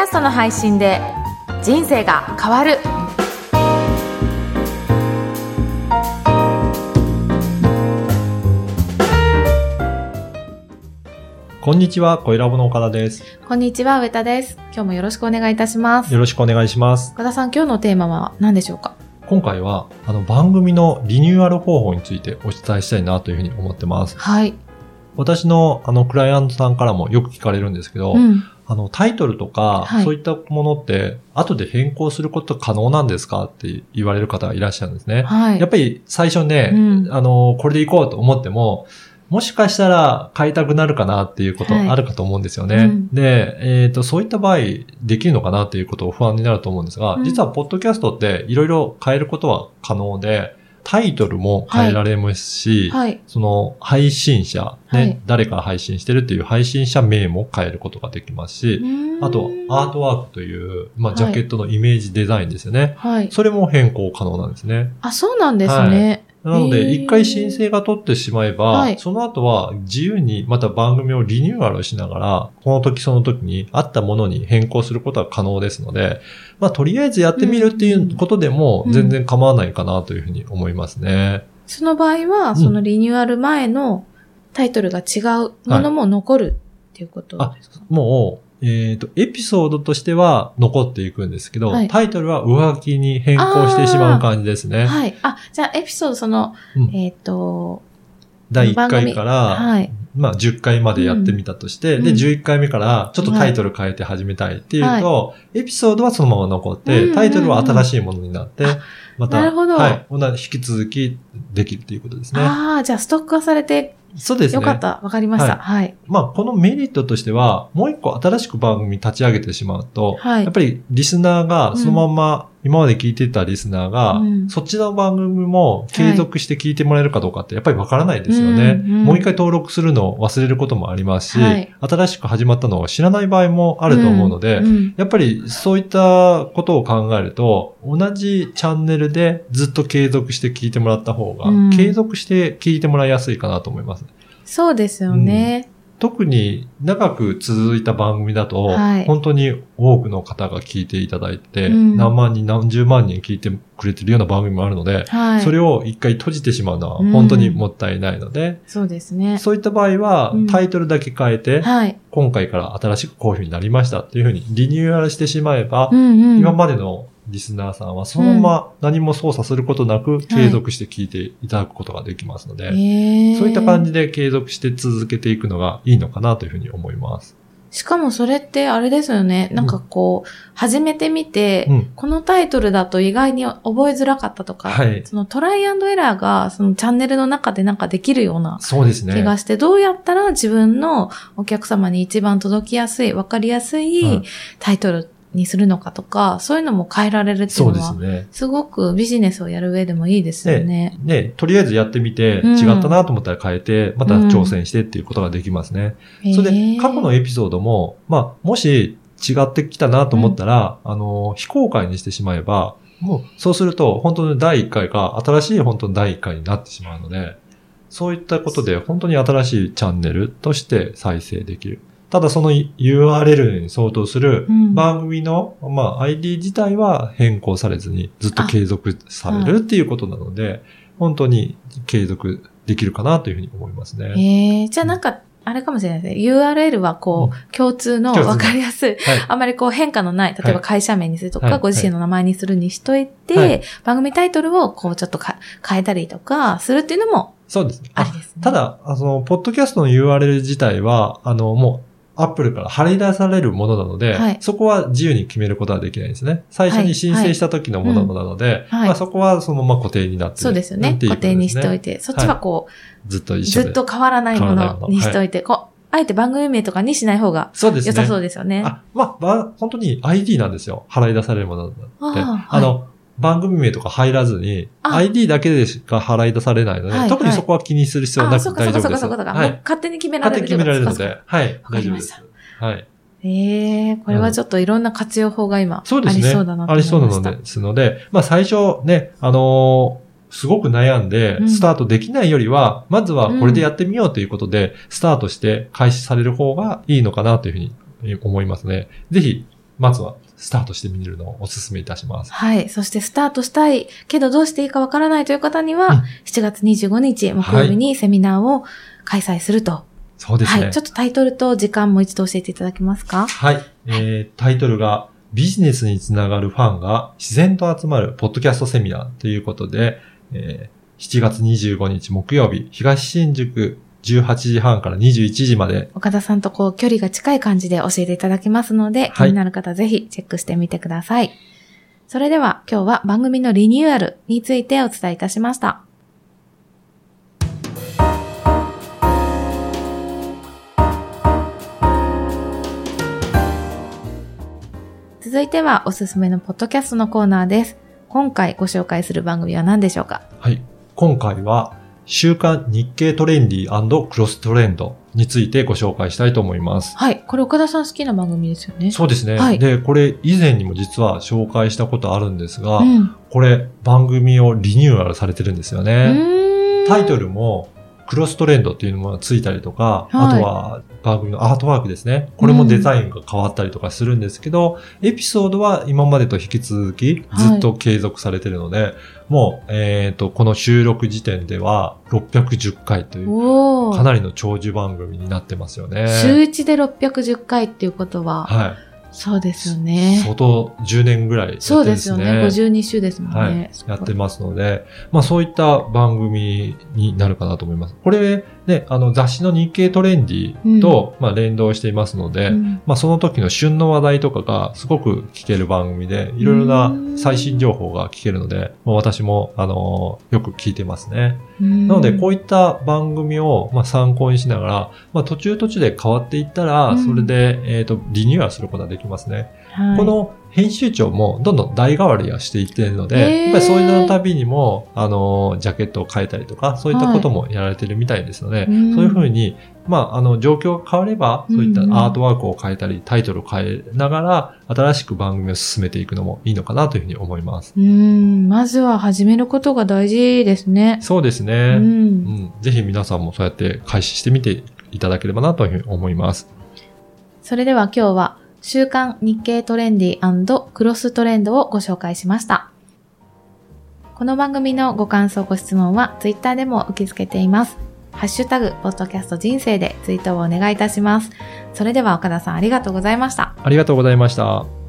ャストの配信で人生が変わるこんにちは、小ラボの岡田です。こんにちは上田です今日もよろしくお願いいたしますよろしくお願いします。岡田さん今日のテーマは何でしょうか？今回は、あの、番組のリニューアル方法についてお伝えしたいなというふうに思ってます。はい私の、あの、クライアントさんからもよく聞かれるんですけど、うんあの、タイトルとか、はい。そういったものって、後で変更すること可能なんですか？って言われる方がいらっしゃるんですね。はい。やっぱり最初ね、うん。あの、これでいこうと思っても、もしかしたら変えたくなるかなっていうことはい。あるかと思うんですよね。うん。で、えっ、と、そういった場合、できるのかなっていうことを不安になると思うんですが、うん。実はポッドキャストっていろいろ変えることは可能で、タイトルも変えられますし、はい。その配信者、ねはい。誰から配信してるっていう配信者名も変えることができますし、あと、アートワークという、まあ、はい。ジャケットのイメージデザインですよね。はい。それも変更可能なんですね。あそうなんですね、なので、一回申請が取ってしまえば、はい。その後は自由にまた番組をリニューアルしながら、この時その時にあったものに変更することは可能ですので、まあ、とりあえずやってみるっていうことでもうん。全然構わないかなというふうに思いますね。その場合は、ん。そのリニューアル前のタイトルが違うものも残るっていうことですか、もう、えっ、と、エピソードとしては残っていくんですけど、はいタイトルは上書きに変更してしまう感じですね。はい。あ、じゃあエピソードその、うんえっ、と、第1番組回から、はい。まあ、10回までやってみたとして、うんで、11回目からちょっとタイトル変えて始めたいっていうと、エピソードはそのまま残って、うんタイトルは新しいものになってあ、また、なるほどはい、引き続きできるっていうことですね。ああ、じゃあストック化されてそうですね。よかった。わかりました。はい。まあ、このメリットとしては、もう一個新しく番組立ち上げてしまうと、はいやっぱりリスナーがそのまんま、今まで聞いてたリスナーが、うんそっちの番組も継続して聞いてもらえるかどうかってやっぱりわからないですよね。うんうんもう一回登録するのを忘れることもありますし、はい新しく始まったのを知らない場合もあると思うので、んんやっぱりそういったことを考えると、同じチャンネルでずっと継続して聞いてもらった方が、うん継続して聞いてもらいやすいかなと思います。そうですよね。特に長く続いた番組だと、はい本当に多くの方が聞いていただいて、うん何万人何十万人聞いてくれてるような番組もあるので、はい。それを一回閉じてしまうのはうん本当にもったいないので、そうですね。そういった場合はうんタイトルだけ変えて、はい。今回から新しくこういう風になりましたっていう風にリニューアルしてしまえば、うんうん。今までのリスナーさんはそのまま何も操作することなく継続して聞いていただくことができますので、へーそういった感じで継続して続けていくのがいいのかなというふうに思います。しかもそれってあれですよね。なんかこう、始めてみて、うん。このタイトルだと意外に覚えづらかったとか、はいそのトライアンドエラーがそのチャンネルの中でなんかできるような。気がして、どうやったら自分のお客様に一番届きやすい、わかりやすういんタイトルにするのかとか、そういうのも変えられるっていうそうのは、ですね。すごくビジネスをやる上でもいいですよね。ね、とりあえずやってみて、うん違ったなと思ったら変えて、また挑戦してっていうことができますね。それで、過去の絵エピソードも、まあ、もし違ってきたなと思ったら、あの、非公開にしてしまえば、もう、そうすると、本当に第1回が新しい本当の第1回になってしまうので、そういったことで、本当に新しいチャンネルとして再生できる。ただその URL に相当するうん番組の、まあ、ID 自体は変更されずにずっと継続されるっていうことなので、本当に継続できるかなというふうに思いますね。えー、じゃあなんか、あれかもしれないですね。URL はこう、共通の共通のわかりやすい、はい。あまりこう変化のない、例えば会社名にするとか、はいご自身の名前にするにしといて、はい番組タイトルをこうちょっとか変えたりとかするっていうのもそうですね。ありですね。た、だ、あの、ポッドキャストの URL 自体は、あの、もう、アップルから貼り出されるものなので、はいそこは自由に決めることはできないんですね。最初に申請した時のものなので、はいまあ、そこはそのまま固定になってるそうですよね。っていうこと固定にしておいて、そっちはこう、ずっと一緒で。ずっと変わらないもののにしておいて、こう、あえて番組名とかにしない方がそうですね。良さそうですよね。あ、まあ、ば本当に ID なんですよ。払い出されるものなので。あーあの、番組名とか入らずに、あ ID だけでしか払い出されないので、はい特にそこは気にする必要なく大丈夫です。かそそそ勝手に決めら勝れる手に決められるので、はい。わかりまし大丈夫ですた。はい。ええこれはちょっといろんな活用法が今、そうですね。ありそうだなとありそう。なのですので、まあ最初ね、あのーすごく悩んでう、んスタートできないよりは、まずはこれでやってみようということで、スタートして開始される方がいいのかなというふうに思いますね。ぜひ、まずはスタートしてみるのをお勧めいたします。はい。そしてスタートしたいけどどうしていいかわからないという方には、うん7月25日木曜日にセミナーを開催すると。そうですね。はい。ちょっとタイトルと時間も一度教えていただけますか？はい。えー、タイトルが、ビジネスにつながるファンが自然と集まるポッドキャストセミナーということで、えー、7月25日木曜日、東新宿18時半から21時まで、岡田さんとこう距離が近い感じで教えていただきますので、気はいになる方ぜひチェックしてみてください。それでは今日は番組のリニューアルについてお伝えいたしました。続いてはおすすめのポッドキャストのコーナーです。今回ご紹介する番組は何でしょうか？はい。今回は、週刊日経トレンディクロストレンドについてご紹介したいと思います。はい。これ岡田さん好きな番組ですよね。そうですね。はいで、これ以前にも実は紹介したことあるんですが、うん。これ番組をリニューアルされてるんですようね。タイトルもクロストレンドっていうのもついたりとか、はいあとは番組のアートワークですね。これもデザインが変わったりとかするんですけど、エピソードは今までと引き続きずっと継続されてるので、もう、えっ、と、この収録時点では610回という、かなりの長寿番組になってますよね。週1で610回っていうことは、はい。そうですよね。相当10年ぐらいやってるそうんですね。ですよね。52週ですもんね。はい。やってますので、まあそういった番組になるかなと思います。これね、あの雑誌の日経トレンディと、まあ連動していますので、うん。まあその時の旬の話題とかがすごく聞ける番組で、いろいろな最新情報が聞けるので、まあ私も、あのよく聞いてますね。なので、こういった番組を、まあ、参考にしながら、まあ、途中途中で変わっていったら、うん。それで、えっ、と、リニューアルすることができますね。はいこの編集長もどんどん代替わりはしていっているので、やっぱりそういうのたびにも、あの、ジャケットを変えたりとか、そういったこともやられてるみたいですので、うんそういうふうに、まあ、あの、状況が変われば、そういったアートワークを変えたり、タイトルを変えながら、新しく番組を進めていくのもいいのかなというふうに思います。うん。まずは始めることが大事ですね。そうですう。ね。うんん。ぜひ皆さんもそうやって開始してみていただければなというふうに思います。それでは今日は、週刊日経トレンディクロストレンドをご紹介しました。この番組のご感想、ご質問はツイッターでも受け付けています。ハッシュタグ、ポッドキャスト人生でツイートをお願いいたします。それでは岡田さんありがとうございました。ありがとうございました。